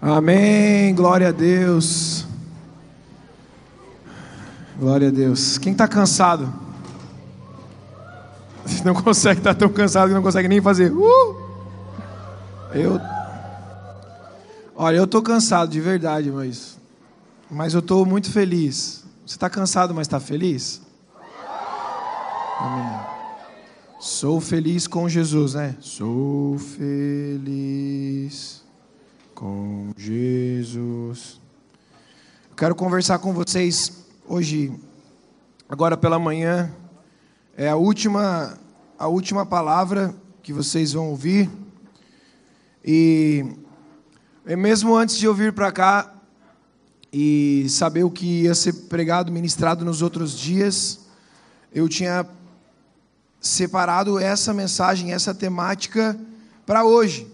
Amém. Glória a Deus. Glória a Deus. Quem está cansado? Não consegue estar tá tão cansado que não consegue nem fazer. Uh! Eu. Olha, eu estou cansado de verdade, mas. Mas eu estou muito feliz. Você está cansado, mas está feliz? Amém. Sou feliz com Jesus, né? Sou feliz com Jesus. Eu quero conversar com vocês hoje, agora pela manhã. É a última, a última palavra que vocês vão ouvir. E mesmo antes de eu vir para cá e saber o que ia ser pregado, ministrado nos outros dias, eu tinha separado essa mensagem, essa temática para hoje,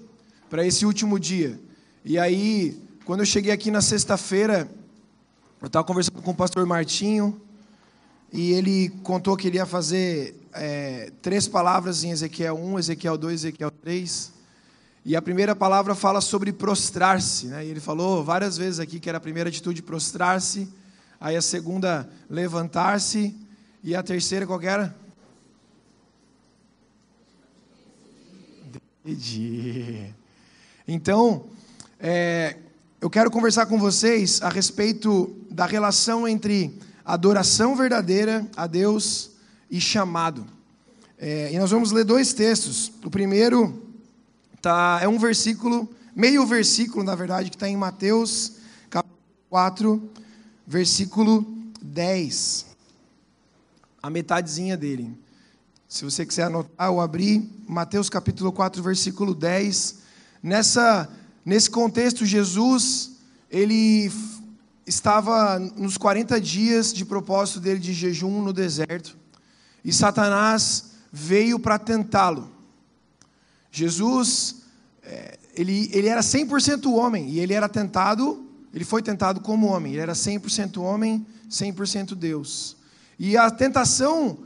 para esse último dia. E aí, quando eu cheguei aqui na sexta-feira, eu estava conversando com o pastor Martinho, e ele contou que ele ia fazer é, três palavras em Ezequiel 1, Ezequiel 2, Ezequiel 3. E a primeira palavra fala sobre prostrar-se. Né? E ele falou várias vezes aqui que era a primeira atitude prostrar-se, aí a segunda levantar-se, e a terceira qual era? Decidir. Então, é, eu quero conversar com vocês a respeito da relação entre adoração verdadeira a Deus e chamado. É, e nós vamos ler dois textos. O primeiro tá, é um versículo, meio versículo, na verdade, que está em Mateus capítulo 4, versículo 10. A metadezinha dele. Se você quiser anotar ou abrir, Mateus capítulo 4, versículo 10. Nessa Nesse contexto, Jesus, ele estava nos 40 dias de propósito dele de jejum no deserto, e Satanás veio para tentá-lo. Jesus, é, ele, ele era 100% homem, e ele era tentado, ele foi tentado como homem, ele era 100% homem, 100% Deus. E a tentação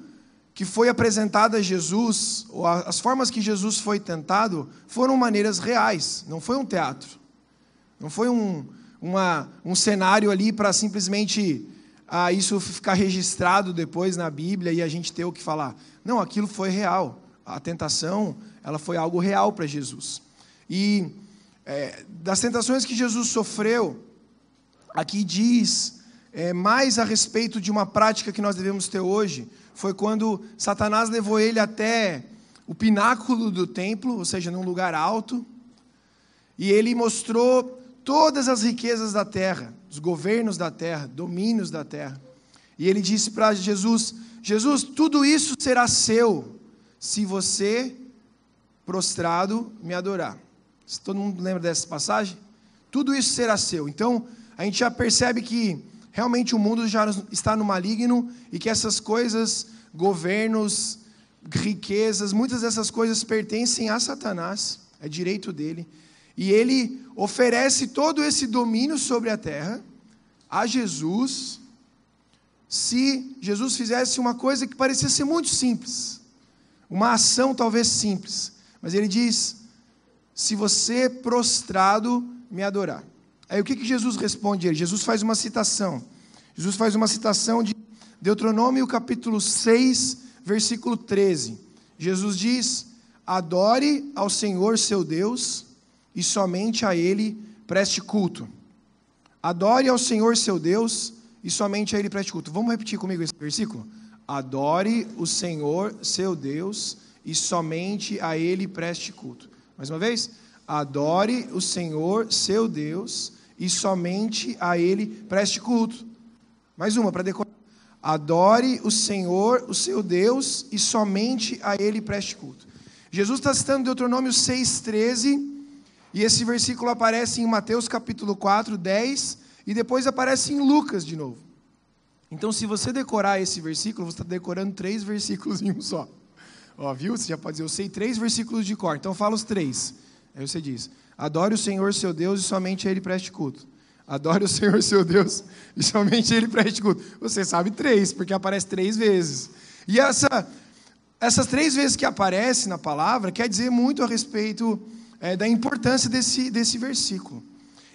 que foi apresentada a Jesus, ou as formas que Jesus foi tentado, foram maneiras reais, não foi um teatro. Não foi um, uma, um cenário ali para simplesmente ah, isso ficar registrado depois na Bíblia e a gente ter o que falar. Não, aquilo foi real. A tentação, ela foi algo real para Jesus. E é, das tentações que Jesus sofreu, aqui diz é, mais a respeito de uma prática que nós devemos ter hoje, foi quando Satanás levou ele até o pináculo do templo, ou seja, num lugar alto, e ele mostrou todas as riquezas da terra, os governos da terra, domínios da terra. E ele disse para Jesus: Jesus, tudo isso será seu se você prostrado me adorar. Todo mundo lembra dessa passagem? Tudo isso será seu. Então, a gente já percebe que realmente o mundo já está no maligno e que essas coisas, governos, riquezas, muitas dessas coisas pertencem a Satanás, é direito dele. E ele oferece todo esse domínio sobre a terra a Jesus, se Jesus fizesse uma coisa que parecia ser muito simples, uma ação talvez simples, mas ele diz: se você prostrado me adorar. Aí o que, que Jesus responde a ele? Jesus faz uma citação. Jesus faz uma citação de Deuteronômio capítulo 6, versículo 13. Jesus diz: Adore ao Senhor seu Deus e somente a Ele preste culto. Adore ao Senhor seu Deus e somente a Ele preste culto. Vamos repetir comigo esse versículo? Adore o Senhor seu Deus e somente a Ele preste culto. Mais uma vez. Adore o Senhor seu Deus e somente a Ele preste culto. Mais uma para decorar. Adore o Senhor, o seu Deus, e somente a Ele preste culto. Jesus está citando Deuteronômio 6,13, e esse versículo aparece em Mateus capítulo 4, 10, e depois aparece em Lucas de novo. Então, se você decorar esse versículo, você está decorando três versículos em um só. Ó, viu? Você já pode dizer, eu sei três versículos de cor, então fala os três. Aí você diz: Adore o Senhor, seu Deus, e somente a Ele preste culto. Adore o Senhor, seu Deus, e somente Ele preste culto. Você sabe três, porque aparece três vezes. E essa, essas três vezes que aparece na palavra, quer dizer muito a respeito é, da importância desse, desse versículo.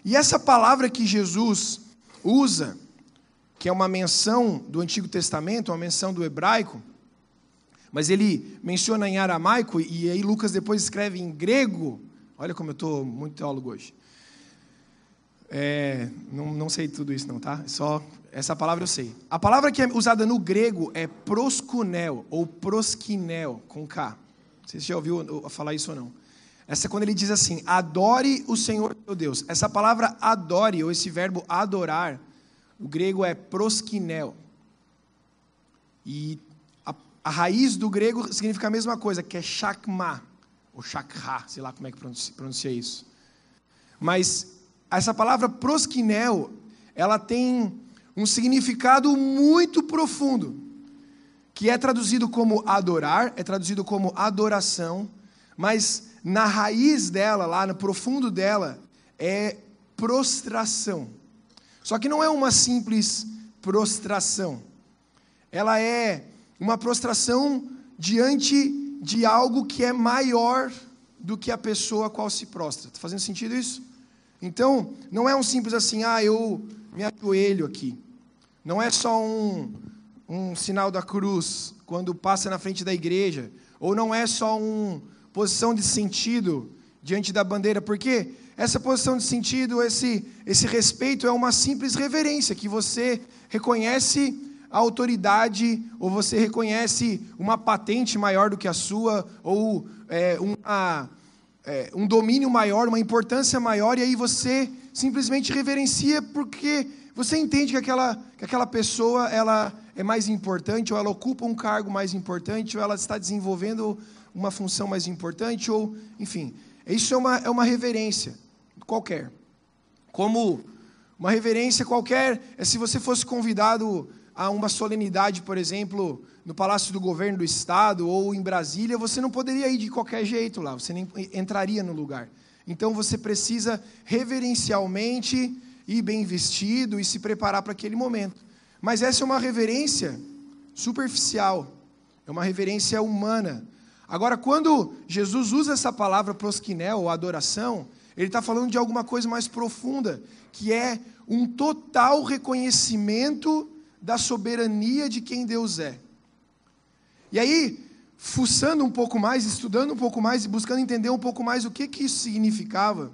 E essa palavra que Jesus usa, que é uma menção do Antigo Testamento, uma menção do hebraico, mas ele menciona em aramaico e aí Lucas depois escreve em grego. Olha como eu estou muito teólogo hoje. É, não, não sei tudo isso não, tá? Só essa palavra eu sei. A palavra que é usada no grego é proskunel ou proskinel com K. Não sei se você já ouviu falar isso ou não. Essa é quando ele diz assim: adore o Senhor teu Deus. Essa palavra adore, ou esse verbo adorar, o grego é proskinel. E a, a raiz do grego significa a mesma coisa, que é shakma, ou shakha, sei lá como é que pronuncia, isso. Mas essa palavra proskinel, ela tem um significado muito profundo, que é traduzido como adorar, é traduzido como adoração, mas na raiz dela, lá no profundo dela, é prostração. Só que não é uma simples prostração. Ela é uma prostração diante de algo que é maior do que a pessoa a qual se prostra. Está fazendo sentido isso? Então, não é um simples assim, ah, eu me ajoelho aqui. Não é só um, um sinal da cruz quando passa na frente da igreja. Ou não é só uma posição de sentido diante da bandeira. Porque essa posição de sentido, esse, esse respeito é uma simples reverência que você reconhece autoridade, ou você reconhece uma patente maior do que a sua, ou é, uma é, um domínio maior, uma importância maior, e aí você simplesmente reverencia porque você entende que aquela, que aquela pessoa ela é mais importante, ou ela ocupa um cargo mais importante, ou ela está desenvolvendo uma função mais importante, ou enfim. Isso é uma, é uma reverência qualquer. Como uma reverência qualquer é se você fosse convidado a uma solenidade, por exemplo, no Palácio do Governo do Estado ou em Brasília, você não poderia ir de qualquer jeito lá, você nem entraria no lugar. Então você precisa reverencialmente ir bem vestido e se preparar para aquele momento. Mas essa é uma reverência superficial, é uma reverência humana. Agora, quando Jesus usa essa palavra prosquinel, ou adoração, ele está falando de alguma coisa mais profunda, que é um total reconhecimento da soberania de quem Deus é. E aí, fuçando um pouco mais, estudando um pouco mais e buscando entender um pouco mais o que, que isso significava,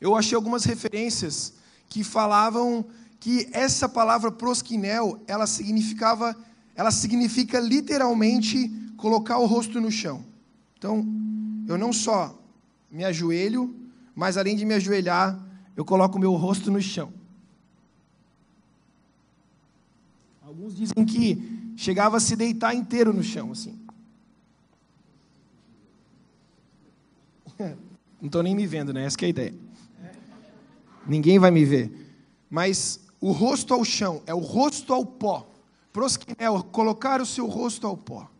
eu achei algumas referências que falavam que essa palavra prosquinel, ela significava, ela significa literalmente colocar o rosto no chão. Então, eu não só me ajoelho, mas além de me ajoelhar, eu coloco o meu rosto no chão. Alguns dizem que chegava a se deitar inteiro no chão, assim. Não estou nem me vendo, né? Essa é a ideia. Ninguém vai me ver. Mas o rosto ao chão é o rosto ao pó. Prosquinel, colocar o seu rosto ao pó.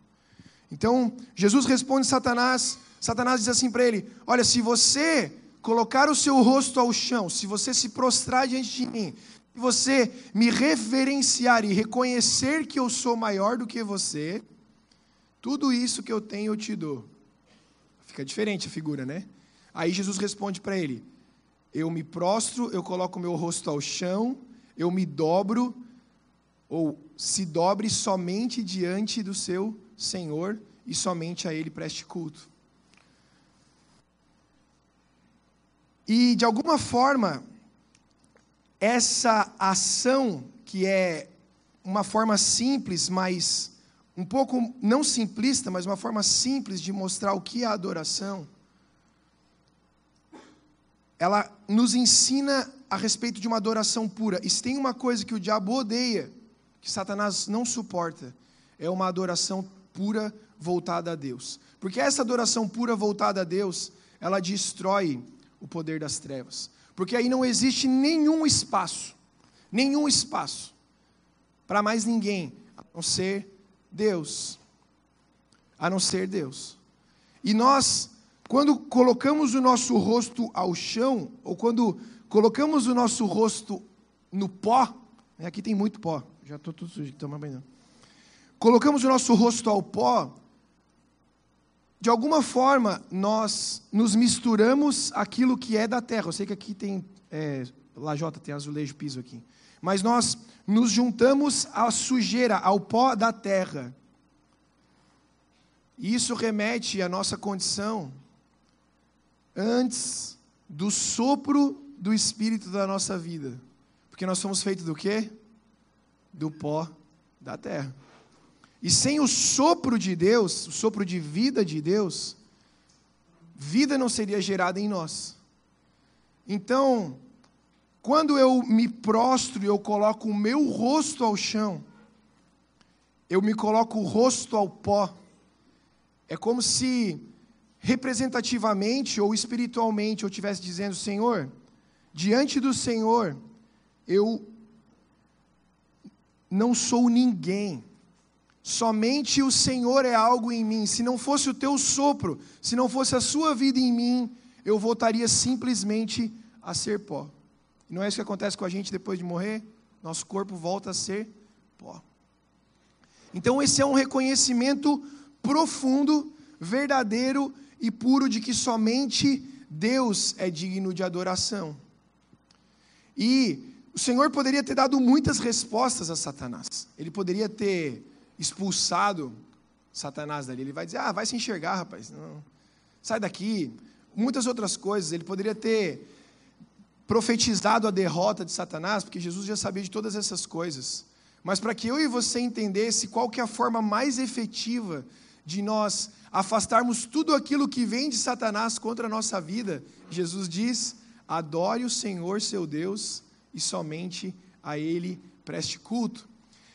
Então, Jesus responde Satanás. Satanás diz assim para ele: Olha, se você colocar o seu rosto ao chão, se você se prostrar diante de mim, você me reverenciar e reconhecer que eu sou maior do que você, tudo isso que eu tenho eu te dou. Fica diferente a figura, né? Aí Jesus responde para ele: Eu me prostro, eu coloco meu rosto ao chão, eu me dobro, ou se dobre somente diante do seu Senhor e somente a Ele preste culto. E de alguma forma, essa ação, que é uma forma simples, mas um pouco não simplista, mas uma forma simples de mostrar o que é adoração, ela nos ensina a respeito de uma adoração pura. E se tem uma coisa que o diabo odeia, que Satanás não suporta, é uma adoração pura voltada a Deus. Porque essa adoração pura voltada a Deus, ela destrói o poder das trevas. Porque aí não existe nenhum espaço, nenhum espaço para mais ninguém a não ser Deus. A não ser Deus. E nós, quando colocamos o nosso rosto ao chão, ou quando colocamos o nosso rosto no pó, né, aqui tem muito pó, já estou tudo sujo, toma banho. Colocamos o nosso rosto ao pó, de alguma forma, nós nos misturamos aquilo que é da terra. Eu sei que aqui tem, é, Lajota tem azulejo piso aqui. Mas nós nos juntamos à sujeira, ao pó da terra. E isso remete à nossa condição antes do sopro do Espírito da nossa vida. Porque nós somos feitos do quê? Do pó da terra. E sem o sopro de Deus, o sopro de vida de Deus, vida não seria gerada em nós. Então, quando eu me prostro e eu coloco o meu rosto ao chão, eu me coloco o rosto ao pó. É como se representativamente ou espiritualmente eu estivesse dizendo: Senhor, diante do Senhor, eu não sou ninguém. Somente o Senhor é algo em mim. Se não fosse o teu sopro, se não fosse a sua vida em mim, eu voltaria simplesmente a ser pó. E não é isso que acontece com a gente depois de morrer? Nosso corpo volta a ser pó. Então, esse é um reconhecimento profundo, verdadeiro e puro de que somente Deus é digno de adoração. E o Senhor poderia ter dado muitas respostas a Satanás. Ele poderia ter expulsado Satanás dali. Ele vai dizer: Ah, vai se enxergar, rapaz. Não. Sai daqui. Muitas outras coisas. Ele poderia ter profetizado a derrota de Satanás, porque Jesus já sabia de todas essas coisas. Mas para que eu e você entendesse qual que é a forma mais efetiva de nós afastarmos tudo aquilo que vem de Satanás contra a nossa vida, Jesus diz: adore o Senhor seu Deus e somente a Ele preste culto.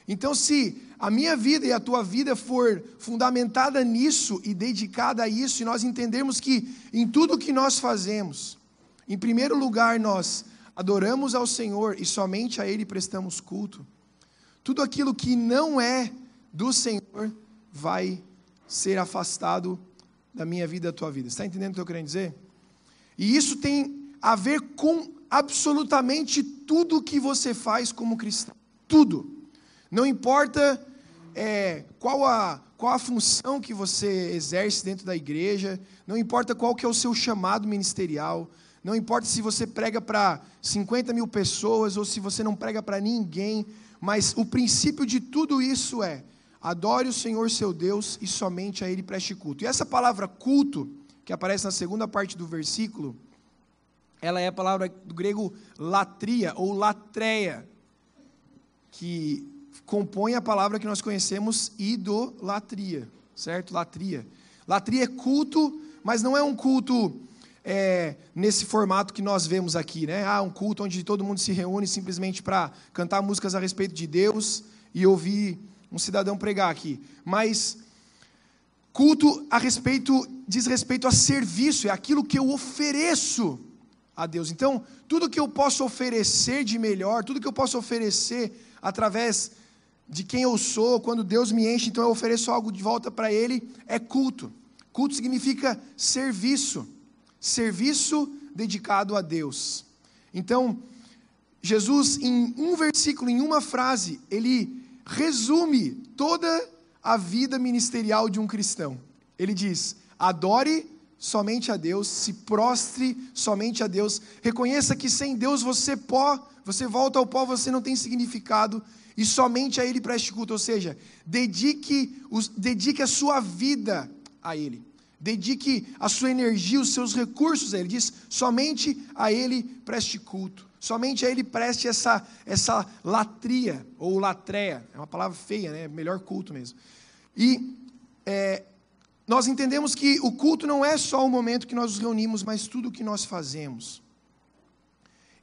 Então, se a minha vida e a tua vida for fundamentada nisso e dedicada a isso, e nós entendermos que em tudo que nós fazemos, em primeiro lugar nós adoramos ao Senhor e somente a Ele prestamos culto, tudo aquilo que não é do Senhor vai ser afastado da minha vida e da tua vida. Está entendendo o que eu quero dizer? E isso tem a ver com absolutamente tudo que você faz como cristão. Tudo. Não importa é, qual, a, qual a função que você exerce dentro da igreja, não importa qual que é o seu chamado ministerial, não importa se você prega para 50 mil pessoas ou se você não prega para ninguém, mas o princípio de tudo isso é: adore o Senhor seu Deus e somente a Ele preste culto. E essa palavra culto, que aparece na segunda parte do versículo, ela é a palavra do grego latria ou latreia, que compõe a palavra que nós conhecemos idolatria, certo? Latria. Latria é culto, mas não é um culto é, nesse formato que nós vemos aqui, né? Ah, um culto onde todo mundo se reúne simplesmente para cantar músicas a respeito de Deus e ouvir um cidadão pregar aqui. Mas culto a respeito diz respeito a serviço, é aquilo que eu ofereço a Deus. Então, tudo que eu posso oferecer de melhor, tudo que eu posso oferecer através de quem eu sou, quando Deus me enche, então eu ofereço algo de volta para Ele, é culto. Culto significa serviço, serviço dedicado a Deus. Então, Jesus, em um versículo, em uma frase, ele resume toda a vida ministerial de um cristão. Ele diz: adore somente a Deus, se prostre somente a Deus, reconheça que sem Deus você pó, você volta ao pó, você não tem significado e somente a Ele preste culto, ou seja, dedique, os, dedique a sua vida a Ele, dedique a sua energia, os seus recursos a Ele. Diz: somente a Ele preste culto, somente a Ele preste essa, essa latria ou latreia, é uma palavra feia, né? melhor culto mesmo. E é, nós entendemos que o culto não é só o momento que nós nos reunimos, mas tudo o que nós fazemos.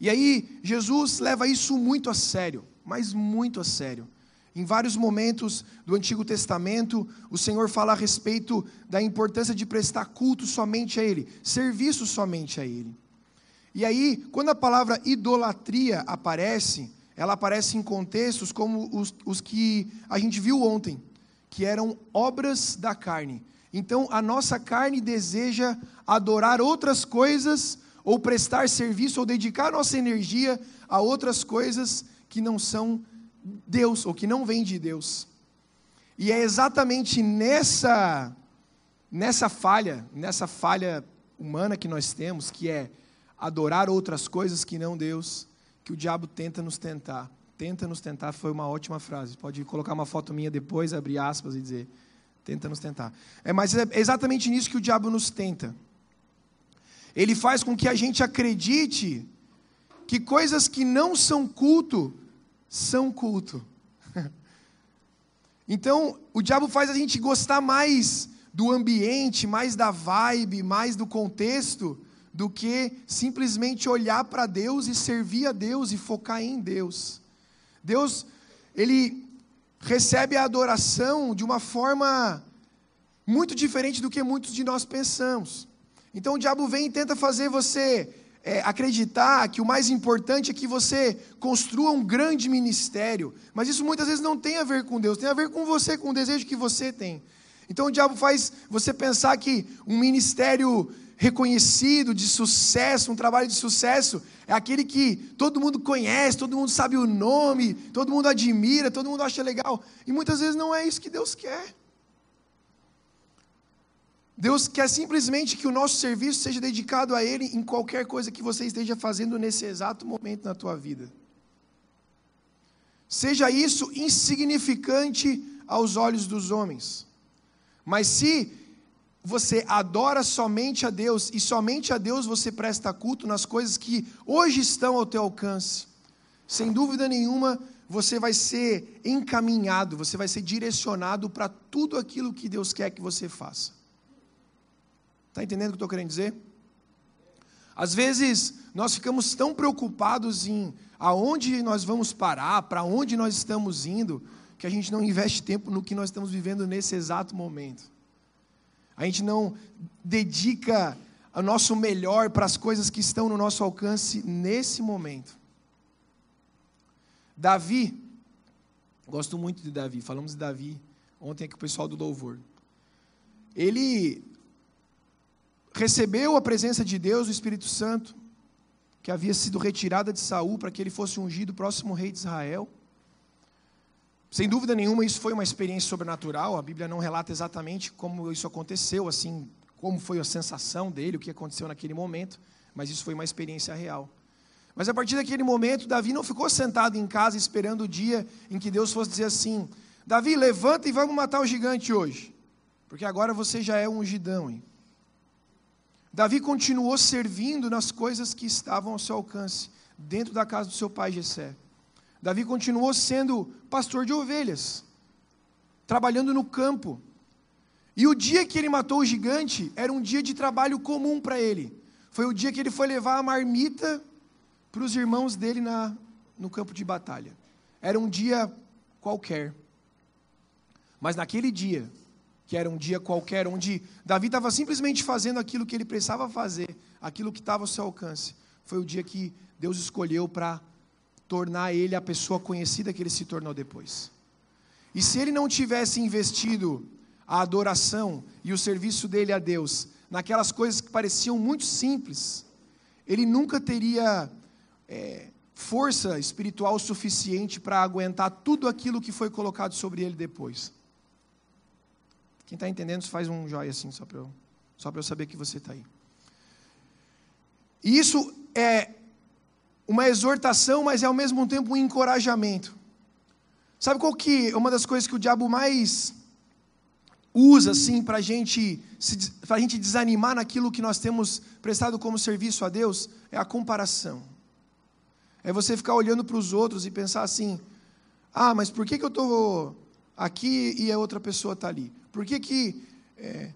E aí, Jesus leva isso muito a sério mas muito a sério. Em vários momentos do Antigo Testamento, o Senhor fala a respeito da importância de prestar culto somente a Ele, serviço somente a Ele. E aí, quando a palavra idolatria aparece, ela aparece em contextos como os, os que a gente viu ontem, que eram obras da carne. Então, a nossa carne deseja adorar outras coisas, ou prestar serviço, ou dedicar nossa energia a outras coisas que não são Deus ou que não vêm de Deus. E é exatamente nessa nessa falha, nessa falha humana que nós temos, que é adorar outras coisas que não Deus, que o diabo tenta nos tentar. Tenta nos tentar foi uma ótima frase. Pode colocar uma foto minha depois, abrir aspas e dizer: tenta nos tentar. É, mas é exatamente nisso que o diabo nos tenta. Ele faz com que a gente acredite que coisas que não são culto são culto. Então, o diabo faz a gente gostar mais do ambiente, mais da vibe, mais do contexto, do que simplesmente olhar para Deus e servir a Deus e focar em Deus. Deus, ele recebe a adoração de uma forma muito diferente do que muitos de nós pensamos. Então o diabo vem e tenta fazer você é, acreditar que o mais importante é que você construa um grande ministério, mas isso muitas vezes não tem a ver com Deus, tem a ver com você, com o desejo que você tem. Então o diabo faz você pensar que um ministério reconhecido, de sucesso, um trabalho de sucesso, é aquele que todo mundo conhece, todo mundo sabe o nome, todo mundo admira, todo mundo acha legal. E muitas vezes não é isso que Deus quer. Deus quer simplesmente que o nosso serviço seja dedicado a Ele em qualquer coisa que você esteja fazendo nesse exato momento na tua vida. Seja isso insignificante aos olhos dos homens. Mas se você adora somente a Deus e somente a Deus você presta culto nas coisas que hoje estão ao teu alcance, sem dúvida nenhuma você vai ser encaminhado, você vai ser direcionado para tudo aquilo que Deus quer que você faça. Está entendendo o que eu estou querendo dizer? Às vezes, nós ficamos tão preocupados em aonde nós vamos parar, para onde nós estamos indo, que a gente não investe tempo no que nós estamos vivendo nesse exato momento. A gente não dedica o nosso melhor para as coisas que estão no nosso alcance nesse momento. Davi, gosto muito de Davi, falamos de Davi ontem aqui com o pessoal do louvor. Ele recebeu a presença de Deus, o Espírito Santo, que havia sido retirada de Saul para que ele fosse ungido próximo rei de Israel. Sem dúvida nenhuma, isso foi uma experiência sobrenatural. A Bíblia não relata exatamente como isso aconteceu, assim, como foi a sensação dele, o que aconteceu naquele momento, mas isso foi uma experiência real. Mas a partir daquele momento, Davi não ficou sentado em casa esperando o dia em que Deus fosse dizer assim: Davi, levanta e vamos matar o gigante hoje, porque agora você já é um ungidão. Hein? Davi continuou servindo nas coisas que estavam ao seu alcance, dentro da casa do seu pai Jessé. Davi continuou sendo pastor de ovelhas, trabalhando no campo. E o dia que ele matou o gigante era um dia de trabalho comum para ele. Foi o dia que ele foi levar a marmita para os irmãos dele na, no campo de batalha. Era um dia qualquer. Mas naquele dia, que era um dia qualquer, onde Davi estava simplesmente fazendo aquilo que ele precisava fazer, aquilo que estava ao seu alcance. Foi o dia que Deus escolheu para tornar ele a pessoa conhecida que ele se tornou depois. E se ele não tivesse investido a adoração e o serviço dele a Deus naquelas coisas que pareciam muito simples, ele nunca teria é, força espiritual suficiente para aguentar tudo aquilo que foi colocado sobre ele depois. Quem está entendendo, faz um joia assim, só para eu, eu saber que você está aí. E isso é uma exortação, mas é ao mesmo tempo um encorajamento. Sabe qual que é uma das coisas que o diabo mais usa assim para gente, a gente desanimar naquilo que nós temos prestado como serviço a Deus? É a comparação. É você ficar olhando para os outros e pensar assim: ah, mas por que, que eu estou aqui e a outra pessoa está ali? Por que, que é,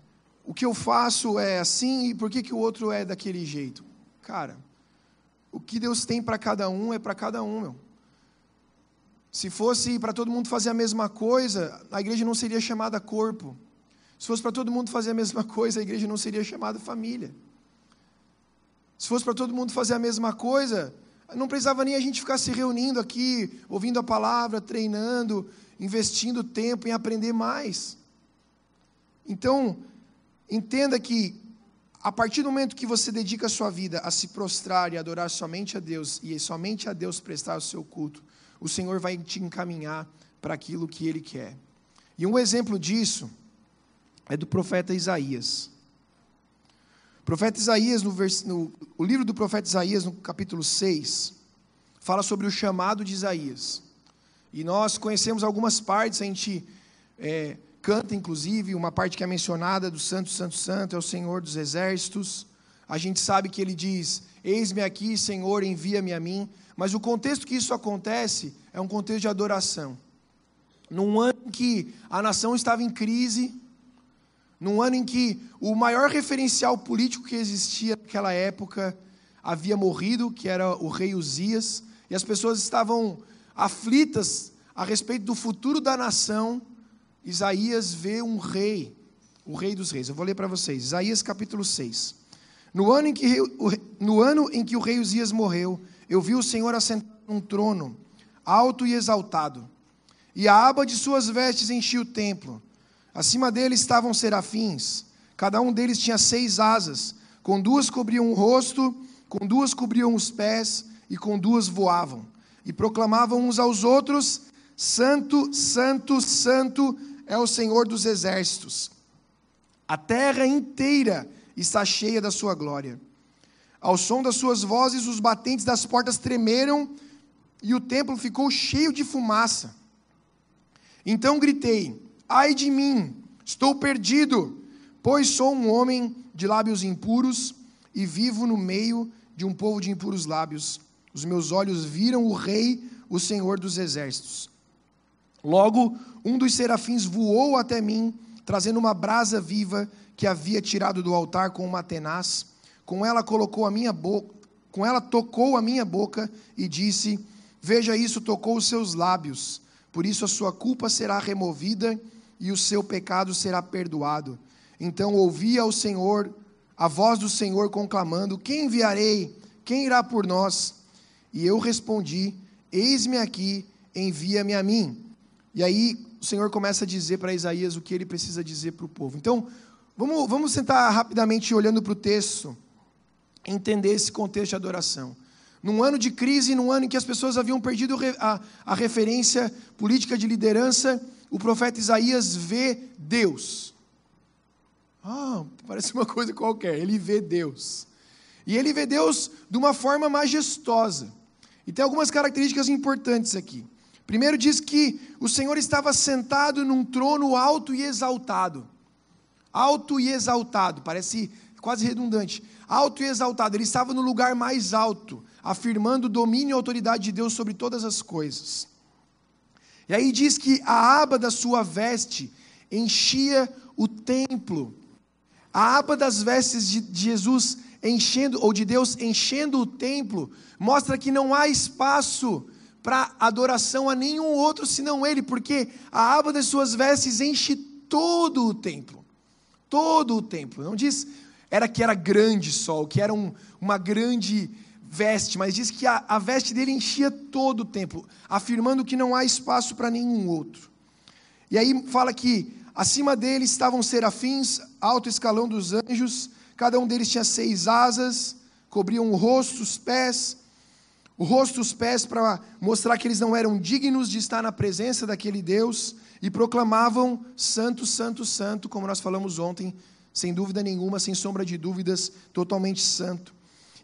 o que eu faço é assim e por que, que o outro é daquele jeito? Cara, o que Deus tem para cada um é para cada um, meu. Se fosse para todo mundo fazer a mesma coisa, a igreja não seria chamada corpo. Se fosse para todo mundo fazer a mesma coisa, a igreja não seria chamada família. Se fosse para todo mundo fazer a mesma coisa, não precisava nem a gente ficar se reunindo aqui, ouvindo a palavra, treinando, investindo tempo em aprender mais. Então, entenda que a partir do momento que você dedica a sua vida a se prostrar e adorar somente a Deus e somente a Deus prestar o seu culto, o Senhor vai te encaminhar para aquilo que Ele quer. E um exemplo disso é do profeta Isaías. O profeta Isaías, no, vers... no o livro do profeta Isaías, no capítulo 6, fala sobre o chamado de Isaías. E nós conhecemos algumas partes, a gente é, canta, inclusive, uma parte que é mencionada do Santo, Santo, Santo, é o Senhor dos Exércitos. A gente sabe que ele diz: Eis-me aqui, Senhor, envia-me a mim. Mas o contexto que isso acontece é um contexto de adoração. Num ano em que a nação estava em crise, num ano em que o maior referencial político que existia naquela época havia morrido, que era o rei Uzias, e as pessoas estavam aflitas a respeito do futuro da nação, Isaías vê um rei, o rei dos reis. Eu vou ler para vocês, Isaías capítulo 6. No ano, em que, no ano em que o rei Uzias morreu, eu vi o Senhor assentado num trono, alto e exaltado, e a aba de suas vestes enchia o templo. Acima dele estavam serafins, cada um deles tinha seis asas, com duas cobriam o rosto, com duas cobriam os pés, e com duas voavam. E proclamavam uns aos outros: Santo, Santo, Santo é o Senhor dos exércitos. A terra inteira está cheia da sua glória. Ao som das suas vozes, os batentes das portas tremeram e o templo ficou cheio de fumaça. Então gritei: Ai de mim, estou perdido, pois sou um homem de lábios impuros e vivo no meio de um povo de impuros lábios. Os meus olhos viram o Rei, o Senhor dos exércitos. Logo, um dos serafins voou até mim, trazendo uma brasa viva que havia tirado do altar com uma tenaz. Com ela colocou a minha boca, com ela tocou a minha boca e disse: Veja isso, tocou os seus lábios. Por isso a sua culpa será removida e o seu pecado será perdoado. Então ouvi ao Senhor, a voz do Senhor conclamando: Quem enviarei? Quem irá por nós? E eu respondi: Eis-me aqui, envia-me a mim. E aí o Senhor começa a dizer para Isaías o que ele precisa dizer para o povo. Então, vamos, vamos sentar rapidamente olhando para o texto, entender esse contexto de adoração. Num ano de crise, num ano em que as pessoas haviam perdido a, a referência política de liderança, o profeta Isaías vê Deus. Ah, parece uma coisa qualquer. Ele vê Deus. E ele vê Deus de uma forma majestosa. E tem algumas características importantes aqui. Primeiro diz que o Senhor estava sentado num trono alto e exaltado. Alto e exaltado, parece quase redundante. Alto e exaltado, ele estava no lugar mais alto, afirmando o domínio e autoridade de Deus sobre todas as coisas. E aí diz que a aba da sua veste enchia o templo. A aba das vestes de Jesus enchendo, ou de Deus enchendo o templo, mostra que não há espaço para adoração a nenhum outro senão Ele, porque a aba das suas vestes enche todo o templo. Todo o templo. Não diz era que era grande só, que era um, uma grande veste, mas diz que a, a veste dele enchia todo o templo, afirmando que não há espaço para nenhum outro. E aí fala que acima dele estavam serafins, alto escalão dos anjos, cada um deles tinha seis asas, cobriam o rosto, os pés, o rosto, os pés, para mostrar que eles não eram dignos de estar na presença daquele Deus, e proclamavam: Santo, Santo, Santo, como nós falamos ontem, sem dúvida nenhuma, sem sombra de dúvidas, totalmente santo.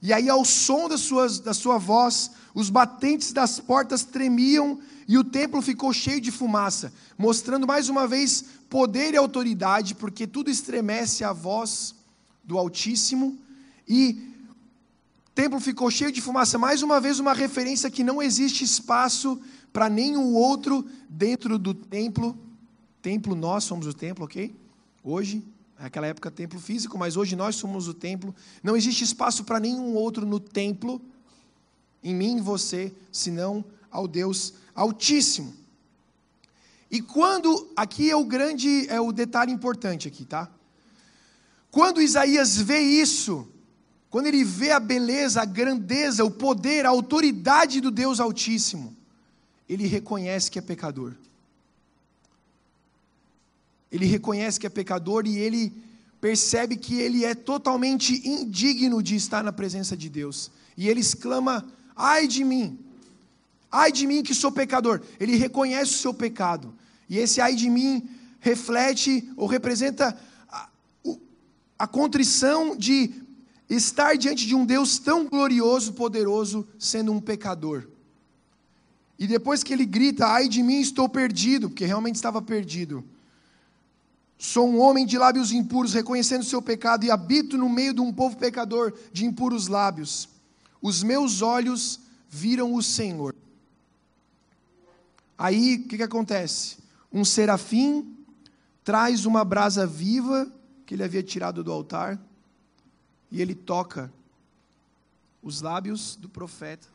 E aí, ao som das suas, da sua voz, os batentes das portas tremiam e o templo ficou cheio de fumaça, mostrando mais uma vez poder e autoridade, porque tudo estremece a voz do Altíssimo, e templo ficou cheio de fumaça. Mais uma vez, uma referência que não existe espaço para nenhum outro dentro do templo. Templo, nós somos o templo, ok? Hoje, naquela época, templo físico, mas hoje nós somos o templo. Não existe espaço para nenhum outro no templo, em mim e você, senão ao Deus Altíssimo. E quando, aqui é o grande, é o detalhe importante aqui, tá? Quando Isaías vê isso, quando ele vê a beleza, a grandeza, o poder, a autoridade do Deus Altíssimo, ele reconhece que é pecador. Ele reconhece que é pecador e ele percebe que ele é totalmente indigno de estar na presença de Deus. E ele exclama: Ai de mim! Ai de mim que sou pecador. Ele reconhece o seu pecado. E esse ai de mim reflete ou representa a contrição de estar diante de um Deus tão glorioso, poderoso, sendo um pecador. E depois que ele grita: Ai de mim, estou perdido, porque realmente estava perdido. Sou um homem de lábios impuros, reconhecendo seu pecado, e habito no meio de um povo pecador de impuros lábios. Os meus olhos viram o Senhor. Aí, o que, que acontece? Um serafim traz uma brasa viva que ele havia tirado do altar, e ele toca os lábios do profeta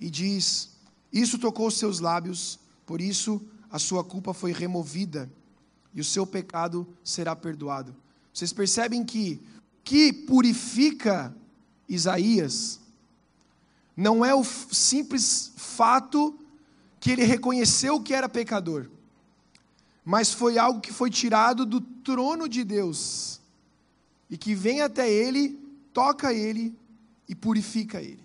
e diz: Isso tocou os seus lábios, por isso a sua culpa foi removida e o seu pecado será perdoado. Vocês percebem que que purifica Isaías não é o simples fato que ele reconheceu que era pecador, mas foi algo que foi tirado do trono de Deus e que vem até ele, toca ele e purifica ele.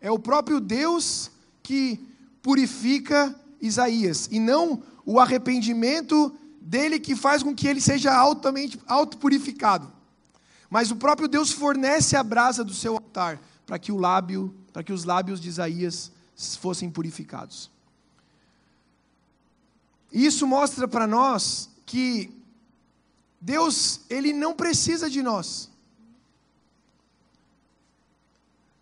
É o próprio Deus que purifica Isaías e não o arrependimento dele que faz com que ele seja altamente autopurificado. Mas o próprio Deus fornece a brasa do seu altar para que o lábio, para que os lábios de Isaías fossem purificados. Isso mostra para nós que Deus, ele não precisa de nós.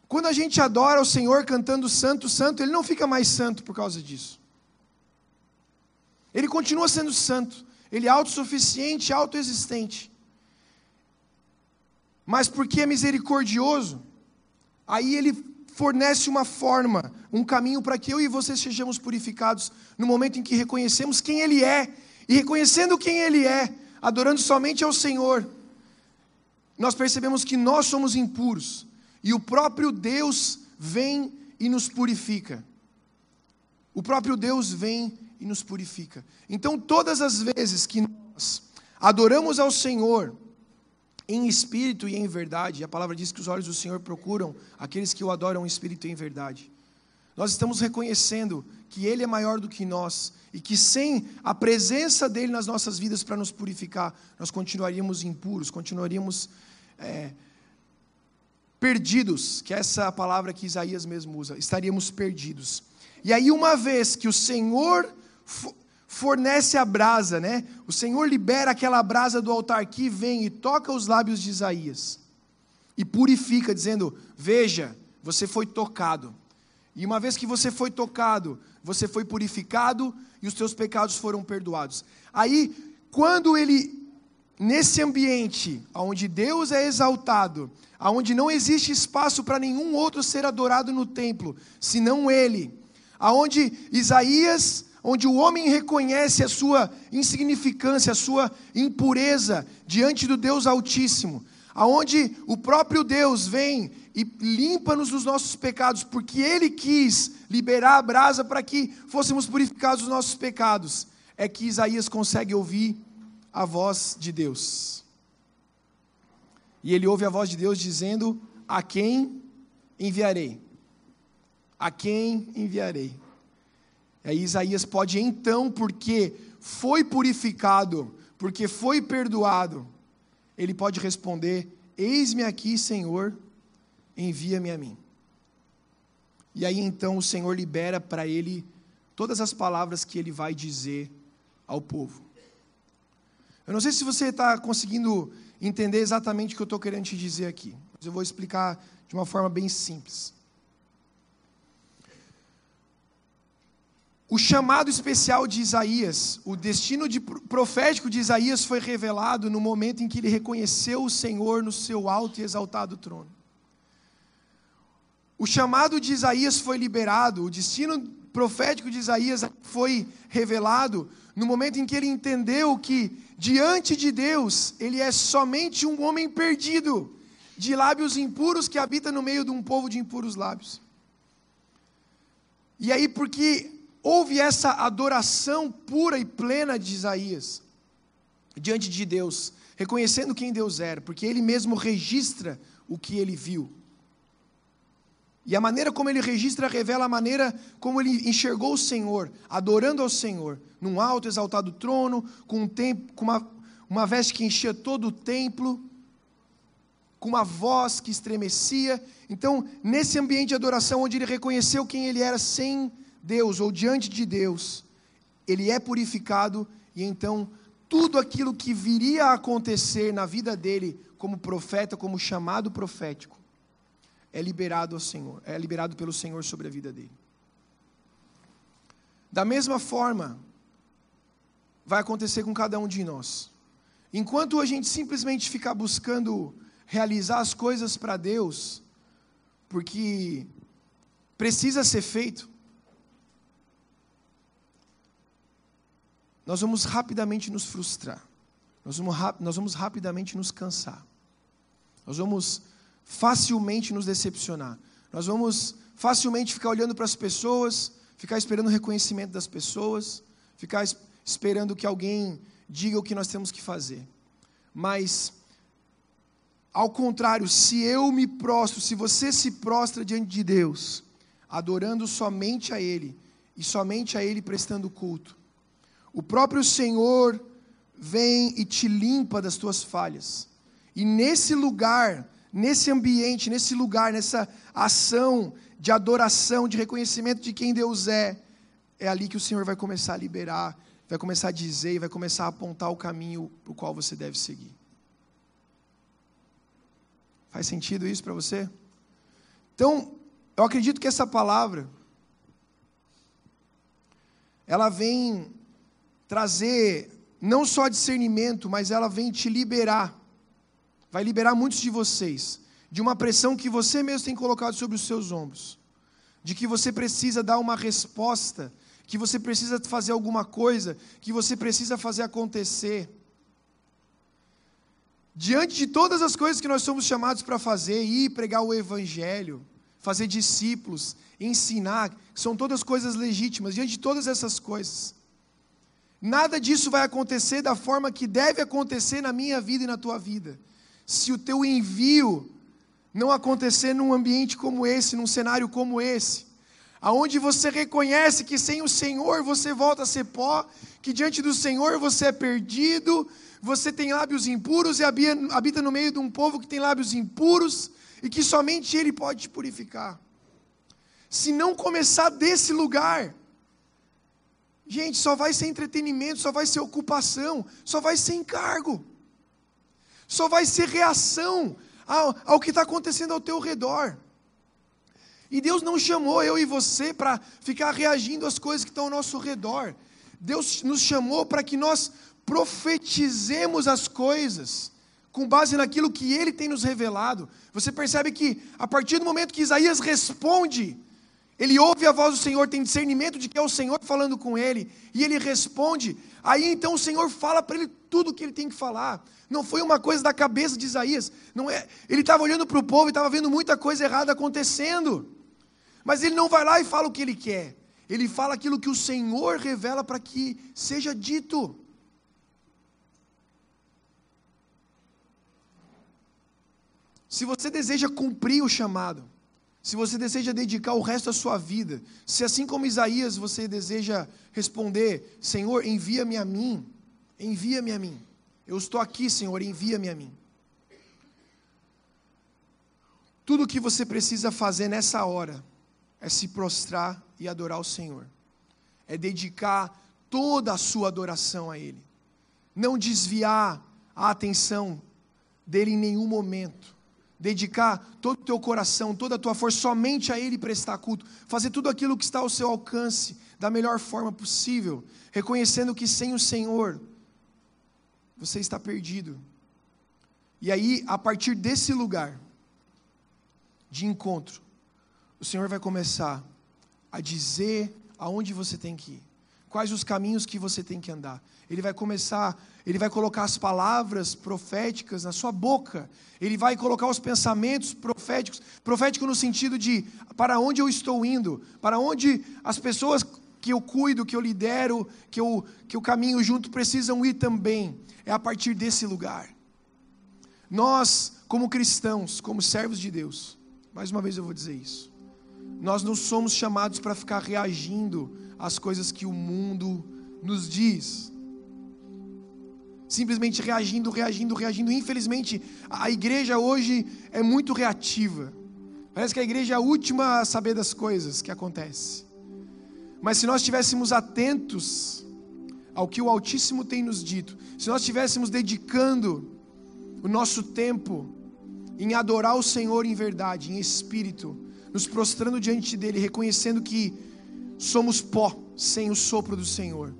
Quando a gente adora o Senhor cantando santo, santo, ele não fica mais santo por causa disso. Ele continua sendo santo. Ele é autossuficiente, autoexistente. Mas porque é misericordioso, aí ele fornece uma forma, um caminho para que eu e você sejamos purificados no momento em que reconhecemos quem ele é. E reconhecendo quem ele é, adorando somente ao Senhor, nós percebemos que nós somos impuros e o próprio Deus vem e nos purifica. O próprio Deus vem e nos purifica. Então, todas as vezes que nós adoramos ao Senhor em espírito e em verdade, a palavra diz que os olhos do Senhor procuram aqueles que o adoram em espírito e em verdade. Nós estamos reconhecendo que Ele é maior do que nós e que sem a presença dele nas nossas vidas para nos purificar, nós continuaríamos impuros, continuaríamos é, perdidos, que é essa palavra que Isaías mesmo usa, estaríamos perdidos. E aí, uma vez que o Senhor fornece a brasa, né? O Senhor libera aquela brasa do altar que vem e toca os lábios de Isaías e purifica, dizendo: Veja, você foi tocado. E uma vez que você foi tocado, você foi purificado e os teus pecados foram perdoados. Aí, quando ele, nesse ambiente, onde Deus é exaltado, onde não existe espaço para nenhum outro ser adorado no templo, senão Ele, aonde Isaías onde o homem reconhece a sua insignificância, a sua impureza diante do Deus Altíssimo, aonde o próprio Deus vem e limpa-nos dos nossos pecados, porque Ele quis liberar a brasa para que fôssemos purificados dos nossos pecados, é que Isaías consegue ouvir a voz de Deus. E ele ouve a voz de Deus dizendo: A quem enviarei? A quem enviarei? Aí Isaías pode então, porque foi purificado, porque foi perdoado, ele pode responder: Eis-me aqui, Senhor, envia-me a mim. E aí então o Senhor libera para ele todas as palavras que ele vai dizer ao povo. Eu não sei se você está conseguindo entender exatamente o que eu estou querendo te dizer aqui, mas eu vou explicar de uma forma bem simples. O chamado especial de Isaías, o destino de profético de Isaías foi revelado no momento em que ele reconheceu o Senhor no seu alto e exaltado trono. O chamado de Isaías foi liberado, o destino profético de Isaías foi revelado no momento em que ele entendeu que, diante de Deus, ele é somente um homem perdido, de lábios impuros que habita no meio de um povo de impuros lábios. E aí, porque houve essa adoração pura e plena de Isaías diante de Deus, reconhecendo quem Deus era, porque ele mesmo registra o que ele viu. E a maneira como ele registra revela a maneira como ele enxergou o Senhor, adorando ao Senhor, num alto exaltado trono, com um tempo, com uma, uma veste que enchia todo o templo, com uma voz que estremecia. Então, nesse ambiente de adoração, onde ele reconheceu quem ele era sem Deus ou diante de Deus, ele é purificado e então tudo aquilo que viria a acontecer na vida dele como profeta, como chamado profético, é liberado ao Senhor, é liberado pelo Senhor sobre a vida dele. Da mesma forma, vai acontecer com cada um de nós. Enquanto a gente simplesmente ficar buscando realizar as coisas para Deus, porque precisa ser feito, nós vamos rapidamente nos frustrar, nós vamos, nós vamos rapidamente nos cansar, nós vamos facilmente nos decepcionar, nós vamos facilmente ficar olhando para as pessoas, ficar esperando o reconhecimento das pessoas, ficar esperando que alguém diga o que nós temos que fazer. Mas, ao contrário, se eu me prostro, se você se prostra diante de Deus, adorando somente a Ele, e somente a Ele prestando culto, o próprio Senhor vem e te limpa das tuas falhas. E nesse lugar, nesse ambiente, nesse lugar, nessa ação de adoração, de reconhecimento de quem Deus é, é ali que o Senhor vai começar a liberar vai começar a dizer e vai começar a apontar o caminho para o qual você deve seguir. Faz sentido isso para você? Então, eu acredito que essa palavra ela vem trazer não só discernimento, mas ela vem te liberar. Vai liberar muitos de vocês de uma pressão que você mesmo tem colocado sobre os seus ombros, de que você precisa dar uma resposta que você precisa fazer alguma coisa, que você precisa fazer acontecer. Diante de todas as coisas que nós somos chamados para fazer, ir pregar o Evangelho, fazer discípulos, ensinar, são todas coisas legítimas, diante de todas essas coisas, nada disso vai acontecer da forma que deve acontecer na minha vida e na tua vida, se o teu envio não acontecer num ambiente como esse, num cenário como esse aonde você reconhece que sem o Senhor você volta a ser pó, que diante do Senhor você é perdido, você tem lábios impuros e habita no meio de um povo que tem lábios impuros e que somente Ele pode te purificar. Se não começar desse lugar, gente, só vai ser entretenimento, só vai ser ocupação, só vai ser encargo, só vai ser reação ao, ao que está acontecendo ao teu redor. E Deus não chamou eu e você para ficar reagindo às coisas que estão ao nosso redor. Deus nos chamou para que nós profetizemos as coisas com base naquilo que Ele tem nos revelado. Você percebe que a partir do momento que Isaías responde, ele ouve a voz do Senhor, tem discernimento de que é o Senhor falando com ele, e ele responde. Aí então o Senhor fala para ele tudo o que ele tem que falar. Não foi uma coisa da cabeça de Isaías. Não é. Ele estava olhando para o povo e estava vendo muita coisa errada acontecendo. Mas ele não vai lá e fala o que ele quer. Ele fala aquilo que o Senhor revela para que seja dito. Se você deseja cumprir o chamado, se você deseja dedicar o resto da sua vida, se assim como Isaías você deseja responder: Senhor, envia-me a mim, envia-me a mim. Eu estou aqui, Senhor, envia-me a mim. Tudo o que você precisa fazer nessa hora é se prostrar e adorar o Senhor, é dedicar toda a sua adoração a Ele, não desviar a atenção dele em nenhum momento, dedicar todo o teu coração, toda a tua força somente a Ele prestar culto, fazer tudo aquilo que está ao seu alcance da melhor forma possível, reconhecendo que sem o Senhor você está perdido. E aí, a partir desse lugar de encontro, o Senhor vai começar a dizer aonde você tem que ir, quais os caminhos que você tem que andar. Ele vai começar, ele vai colocar as palavras proféticas na sua boca. Ele vai colocar os pensamentos proféticos, profético no sentido de para onde eu estou indo, para onde as pessoas que eu cuido, que eu lidero, que eu, que eu caminho junto precisam ir também. É a partir desse lugar. Nós, como cristãos, como servos de Deus, mais uma vez eu vou dizer isso. Nós não somos chamados para ficar reagindo às coisas que o mundo nos diz. simplesmente reagindo, reagindo, reagindo. Infelizmente, a igreja hoje é muito reativa. Parece que a igreja é a última a saber das coisas que acontecem. Mas se nós estivéssemos atentos ao que o Altíssimo tem nos dito, se nós estivéssemos dedicando o nosso tempo em adorar o Senhor em verdade, em espírito, nos prostrando diante dele, reconhecendo que somos pó sem o sopro do Senhor.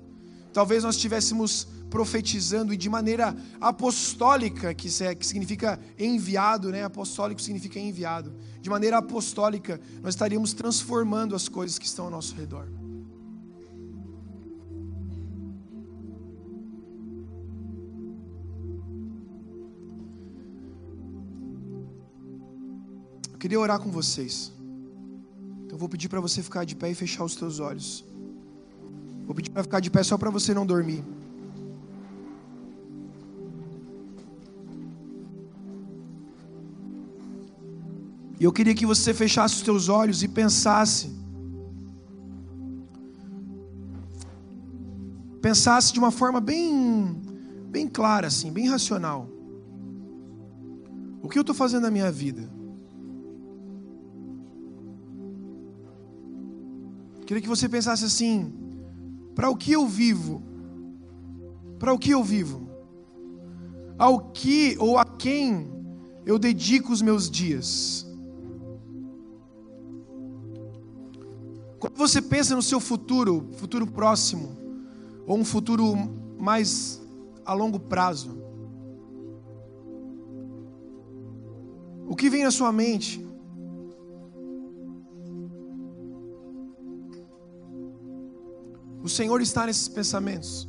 Talvez nós estivéssemos profetizando e de maneira apostólica, que, é, que significa enviado, né? Apostólico significa enviado. De maneira apostólica, nós estaríamos transformando as coisas que estão ao nosso redor. Queria orar com vocês. Então vou pedir para você ficar de pé e fechar os teus olhos. Vou pedir para ficar de pé só para você não dormir. E eu queria que você fechasse os teus olhos e pensasse. Pensasse de uma forma bem, bem clara, assim, bem racional. O que eu estou fazendo na minha vida? Queria que você pensasse assim: para o que eu vivo? Para o que eu vivo? Ao que ou a quem eu dedico os meus dias? Quando você pensa no seu futuro, futuro próximo, ou um futuro mais a longo prazo, o que vem na sua mente? O Senhor está nesses pensamentos.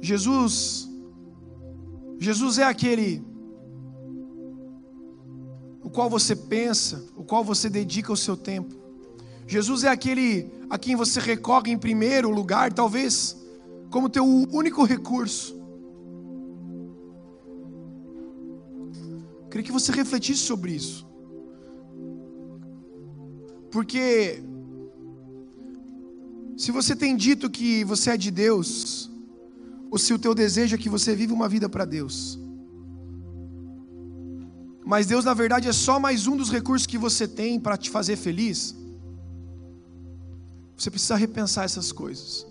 Jesus, Jesus é aquele qual você pensa, o qual você dedica o seu tempo. Jesus é aquele a quem você recorre em primeiro lugar, talvez como teu único recurso. Queria que você refletisse sobre isso. Porque se você tem dito que você é de Deus, ou se o teu desejo é que você viva uma vida para Deus, mas Deus, na verdade, é só mais um dos recursos que você tem para te fazer feliz. Você precisa repensar essas coisas.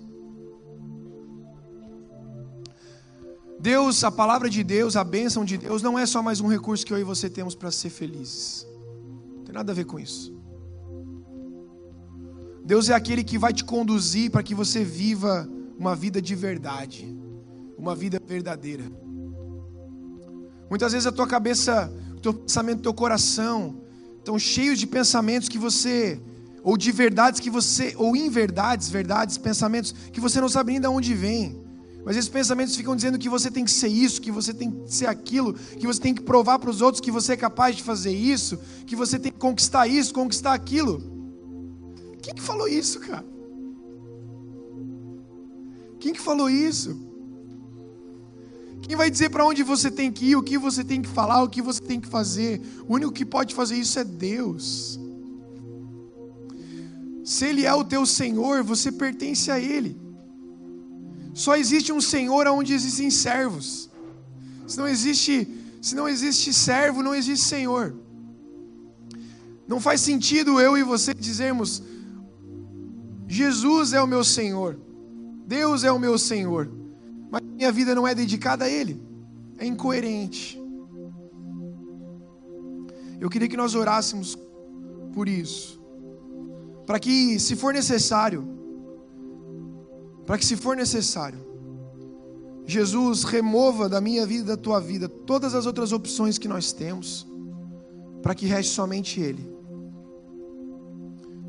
Deus, a palavra de Deus, a bênção de Deus, não é só mais um recurso que eu e você temos para ser felizes. Não tem nada a ver com isso. Deus é aquele que vai te conduzir para que você viva uma vida de verdade, uma vida verdadeira. Muitas vezes a tua cabeça teu pensamento, teu coração, estão cheios de pensamentos que você, ou de verdades que você, ou inverdades, verdades, pensamentos que você não sabe nem de onde vem. Mas esses pensamentos ficam dizendo que você tem que ser isso, que você tem que ser aquilo, que você tem que provar para os outros que você é capaz de fazer isso, que você tem que conquistar isso, conquistar aquilo. Quem que falou isso, cara? Quem que falou isso? Quem vai dizer para onde você tem que ir, o que você tem que falar, o que você tem que fazer? O único que pode fazer isso é Deus. Se Ele é o teu Senhor, você pertence a Ele. Só existe um Senhor onde existem servos. Se não existe, se não existe servo, não existe Senhor. Não faz sentido eu e você dizermos: Jesus é o meu Senhor, Deus é o meu Senhor mas minha vida não é dedicada a Ele. É incoerente. Eu queria que nós orássemos por isso, para que, se for necessário, para que, se for necessário, Jesus remova da minha vida da tua vida todas as outras opções que nós temos, para que reste somente Ele.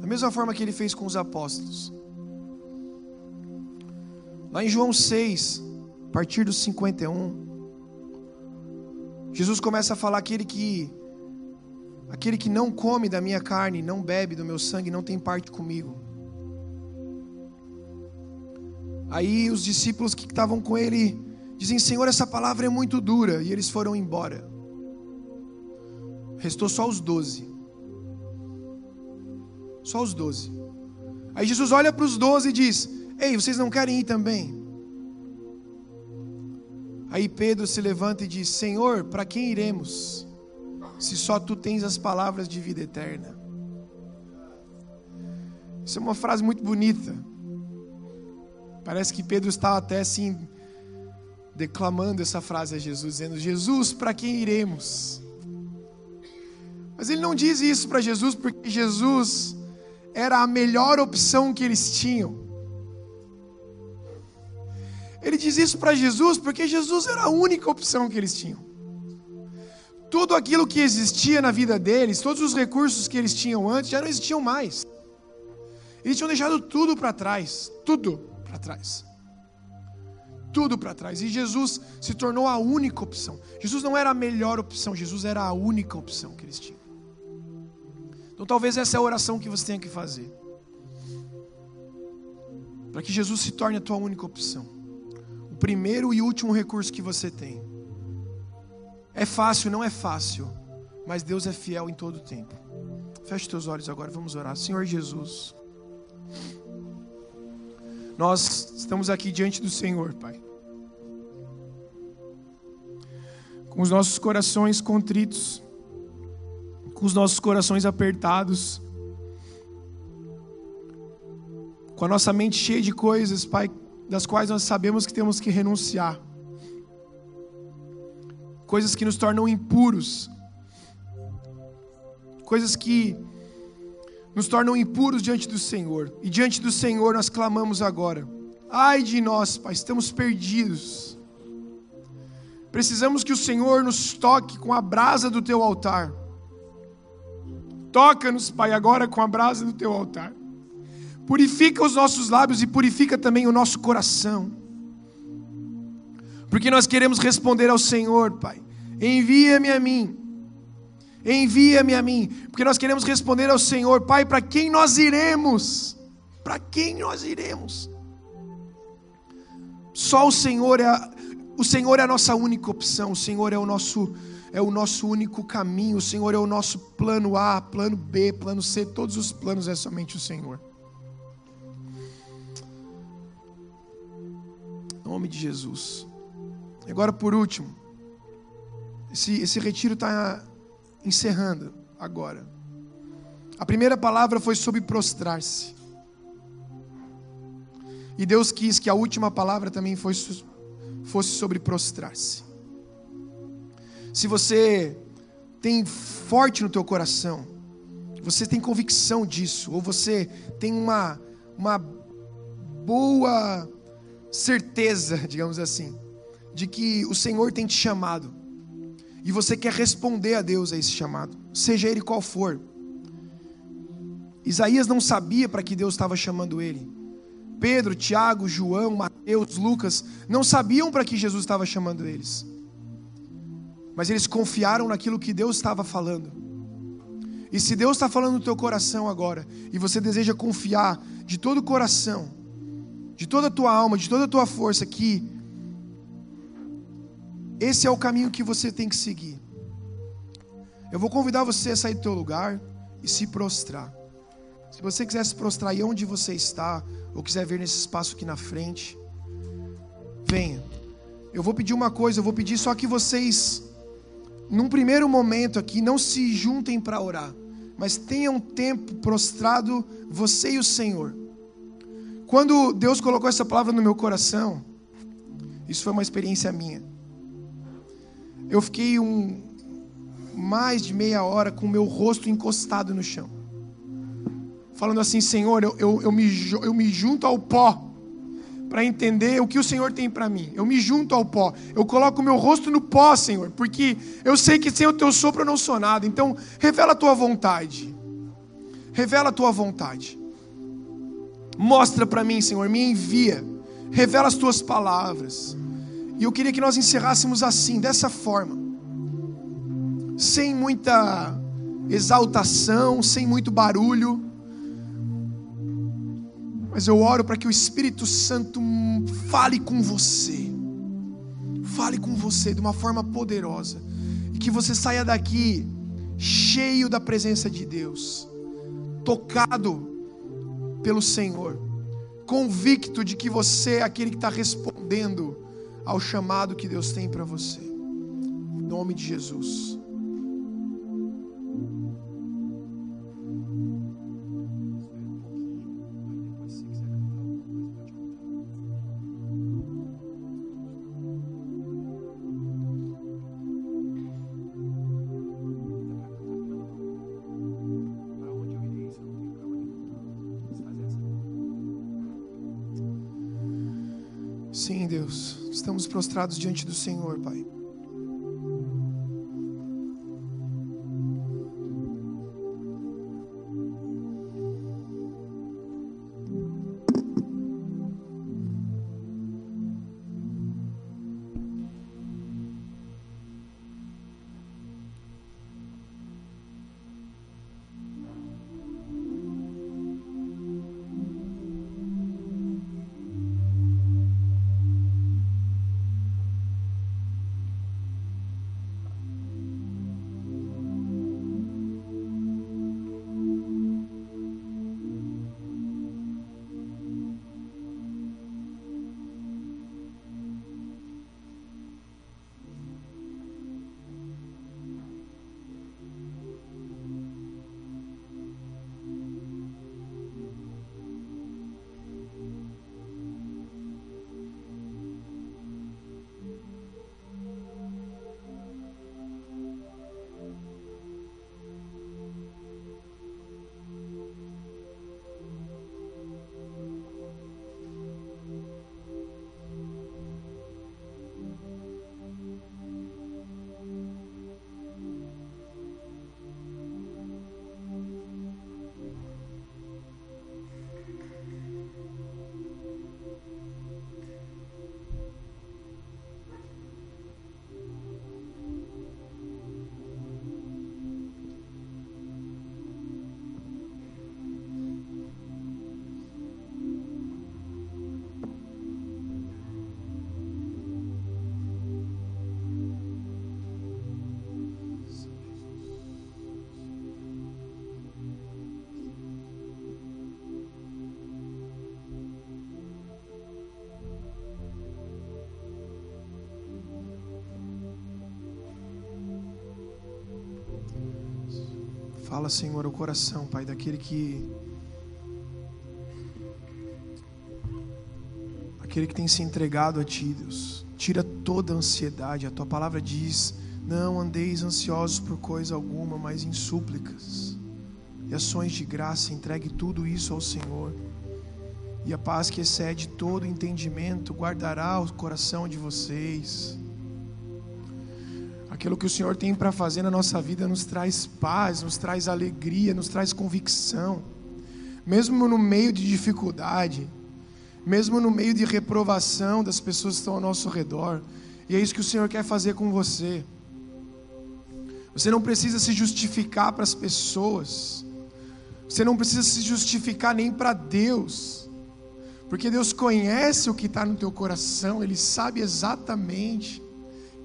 Da mesma forma que Ele fez com os apóstolos. Lá em João 6, partir dos 51, Jesus começa a falar aquele que aquele que não come da minha carne, não bebe do meu sangue, não tem parte comigo. Aí os discípulos que estavam com ele dizem: Senhor, essa palavra é muito dura. E eles foram embora. Restou só os doze. Só os doze. Aí Jesus olha para os doze e diz: Ei, vocês não querem ir também? Aí Pedro se levanta e diz: Senhor, para quem iremos? Se só tu tens as palavras de vida eterna. Isso é uma frase muito bonita. Parece que Pedro está até assim declamando essa frase a Jesus, dizendo: Jesus, para quem iremos? Mas ele não diz isso para Jesus porque Jesus era a melhor opção que eles tinham. Ele diz isso para Jesus porque Jesus era a única opção que eles tinham. Tudo aquilo que existia na vida deles, todos os recursos que eles tinham antes, já não existiam mais. Eles tinham deixado tudo para trás, tudo para trás. Tudo para trás. E Jesus se tornou a única opção. Jesus não era a melhor opção, Jesus era a única opção que eles tinham. Então talvez essa é a oração que você tenha que fazer. Para que Jesus se torne a tua única opção. O primeiro e último recurso que você tem. É fácil, não é fácil, mas Deus é fiel em todo o tempo. Feche teus olhos agora, vamos orar. Senhor Jesus, nós estamos aqui diante do Senhor, Pai. Com os nossos corações contritos, com os nossos corações apertados, com a nossa mente cheia de coisas, Pai, das quais nós sabemos que temos que renunciar, coisas que nos tornam impuros, coisas que nos tornam impuros diante do Senhor, e diante do Senhor nós clamamos agora. Ai de nós, Pai, estamos perdidos. Precisamos que o Senhor nos toque com a brasa do teu altar Toca-nos, Pai, agora com a brasa do teu altar. Purifica os nossos lábios e purifica também o nosso coração. Porque nós queremos responder ao Senhor, Pai. Envia-me a mim. Envia-me a mim. Porque nós queremos responder ao Senhor, Pai, para quem nós iremos? Para quem nós iremos? Só o Senhor é a, o Senhor é a nossa única opção. O Senhor é o nosso é o nosso único caminho, o Senhor é o nosso plano A, plano B, plano C, todos os planos é somente o Senhor. Em nome de Jesus. Agora, por último, esse, esse retiro está encerrando agora. A primeira palavra foi sobre prostrar-se. E Deus quis que a última palavra também fosse, fosse sobre prostrar-se se você tem forte no teu coração, você tem convicção disso, ou você tem uma, uma boa certeza, digamos assim, de que o Senhor tem te chamado, e você quer responder a Deus a esse chamado, seja ele qual for. Isaías não sabia para que Deus estava chamando ele. Pedro, Tiago, João, Mateus, Lucas não sabiam para que Jesus estava chamando eles mas eles confiaram naquilo que Deus estava falando. E se Deus está falando no teu coração agora, e você deseja confiar de todo o coração, de toda a tua alma, de toda a tua força, que esse é o caminho que você tem que seguir. Eu vou convidar você a sair do teu lugar e se prostrar. Se você quiser se prostrar aí onde você está, ou quiser ver nesse espaço aqui na frente, venha. Eu vou pedir uma coisa, eu vou pedir só que vocês num primeiro momento aqui, não se juntem para orar, mas tenham tempo prostrado você e o Senhor. Quando Deus colocou essa palavra no meu coração, isso foi uma experiência minha. Eu fiquei um, mais de meia hora com o meu rosto encostado no chão, falando assim: Senhor, eu, eu, eu, me, eu me junto ao pó para entender o que o Senhor tem para mim. Eu me junto ao pó. Eu coloco o meu rosto no pó, Senhor, porque eu sei que sem o teu sopro eu não sou nada. Então, revela a tua vontade. Revela a tua vontade. Mostra para mim, Senhor, me envia. Revela as tuas palavras. E eu queria que nós encerrássemos assim, dessa forma. Sem muita exaltação, sem muito barulho mas eu oro para que o Espírito Santo fale com você. Fale com você de uma forma poderosa. E que você saia daqui cheio da presença de Deus, tocado pelo Senhor, convicto de que você é aquele que está respondendo ao chamado que Deus tem para você. Em nome de Jesus. Sim, Deus, estamos prostrados diante do Senhor, Pai. Fala, Senhor, o coração, Pai, daquele que. Aquele que tem se entregado a Ti, Deus. Tira toda a ansiedade. A Tua palavra diz: Não andeis ansiosos por coisa alguma, mas em súplicas e ações de graça. Entregue tudo isso ao Senhor. E a paz que excede todo entendimento guardará o coração de vocês. Aquilo que o Senhor tem para fazer na nossa vida nos traz paz, nos traz alegria, nos traz convicção. Mesmo no meio de dificuldade, mesmo no meio de reprovação das pessoas que estão ao nosso redor. E é isso que o Senhor quer fazer com você. Você não precisa se justificar para as pessoas. Você não precisa se justificar nem para Deus. Porque Deus conhece o que está no teu coração, Ele sabe exatamente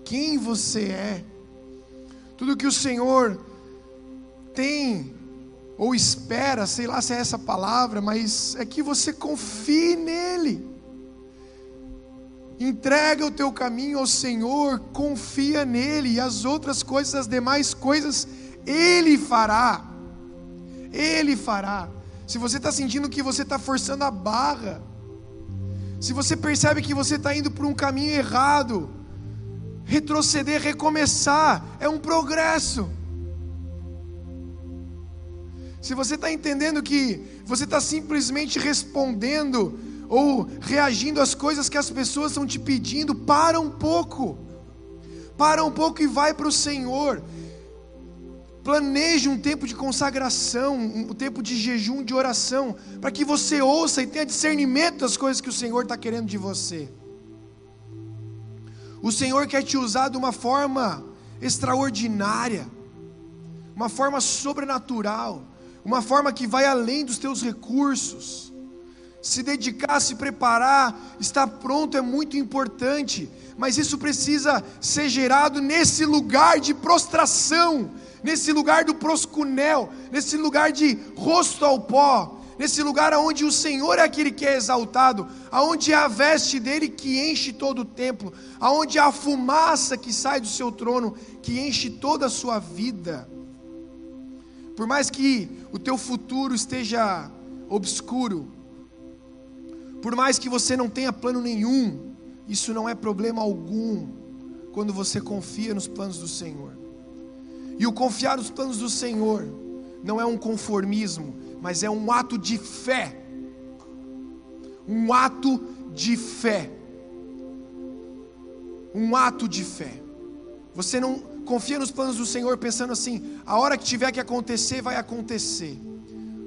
quem você é, tudo que o Senhor tem ou espera, sei lá se é essa palavra, mas é que você confie nele. Entrega o teu caminho ao Senhor, confia nele, e as outras coisas, as demais coisas, Ele fará. Ele fará. Se você está sentindo que você está forçando a barra, se você percebe que você está indo por um caminho errado, retroceder, recomeçar, é um progresso. Se você está entendendo que você está simplesmente respondendo ou reagindo às coisas que as pessoas estão te pedindo, para um pouco, para um pouco e vai para o Senhor. Planeje um tempo de consagração, um tempo de jejum, de oração, para que você ouça e tenha discernimento das coisas que o Senhor está querendo de você. O Senhor quer te usar de uma forma extraordinária, uma forma sobrenatural, uma forma que vai além dos teus recursos. Se dedicar, se preparar, estar pronto é muito importante, mas isso precisa ser gerado nesse lugar de prostração, nesse lugar do proscunel, nesse lugar de rosto ao pó, nesse lugar onde o Senhor é aquele que é exaltado, aonde é a veste dele que enche todo o templo, aonde é a fumaça que sai do seu trono, que enche toda a sua vida. Por mais que o teu futuro esteja obscuro, por mais que você não tenha plano nenhum, isso não é problema algum quando você confia nos planos do Senhor. E o confiar nos planos do Senhor não é um conformismo, mas é um ato de fé. Um ato de fé. Um ato de fé. Você não confia nos planos do Senhor pensando assim: a hora que tiver que acontecer, vai acontecer.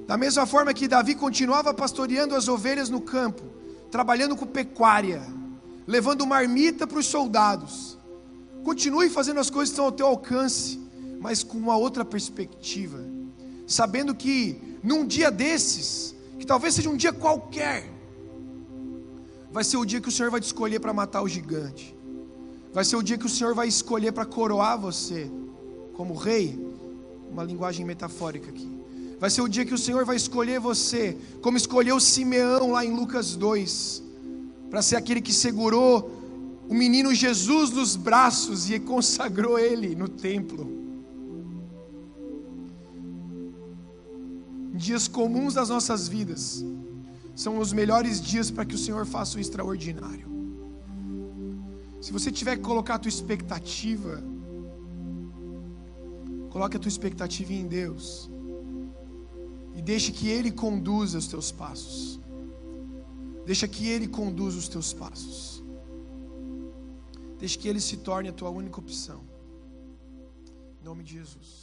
Da mesma forma que Davi continuava pastoreando as ovelhas no campo, trabalhando com pecuária, levando marmita para os soldados. Continue fazendo as coisas que estão ao teu alcance, mas com uma outra perspectiva, sabendo que num dia desses, que talvez seja um dia qualquer, vai ser o dia que o Senhor vai te escolher para matar o gigante, vai ser o dia que o Senhor vai escolher para coroar você como rei, uma linguagem metafórica aqui. Vai ser o dia que o Senhor vai escolher você, como escolheu Simeão lá em Lucas 2, para ser aquele que segurou o menino Jesus nos braços e consagrou ele no templo. Dias comuns das nossas vidas são os melhores dias para que o Senhor faça o extraordinário. Se você tiver que colocar a tua expectativa, coloque a tua expectativa em Deus e deixe que Ele conduza os teus passos. Deixa que Ele conduza os teus passos. Deixe que Ele se torne a tua única opção. Em nome de Jesus.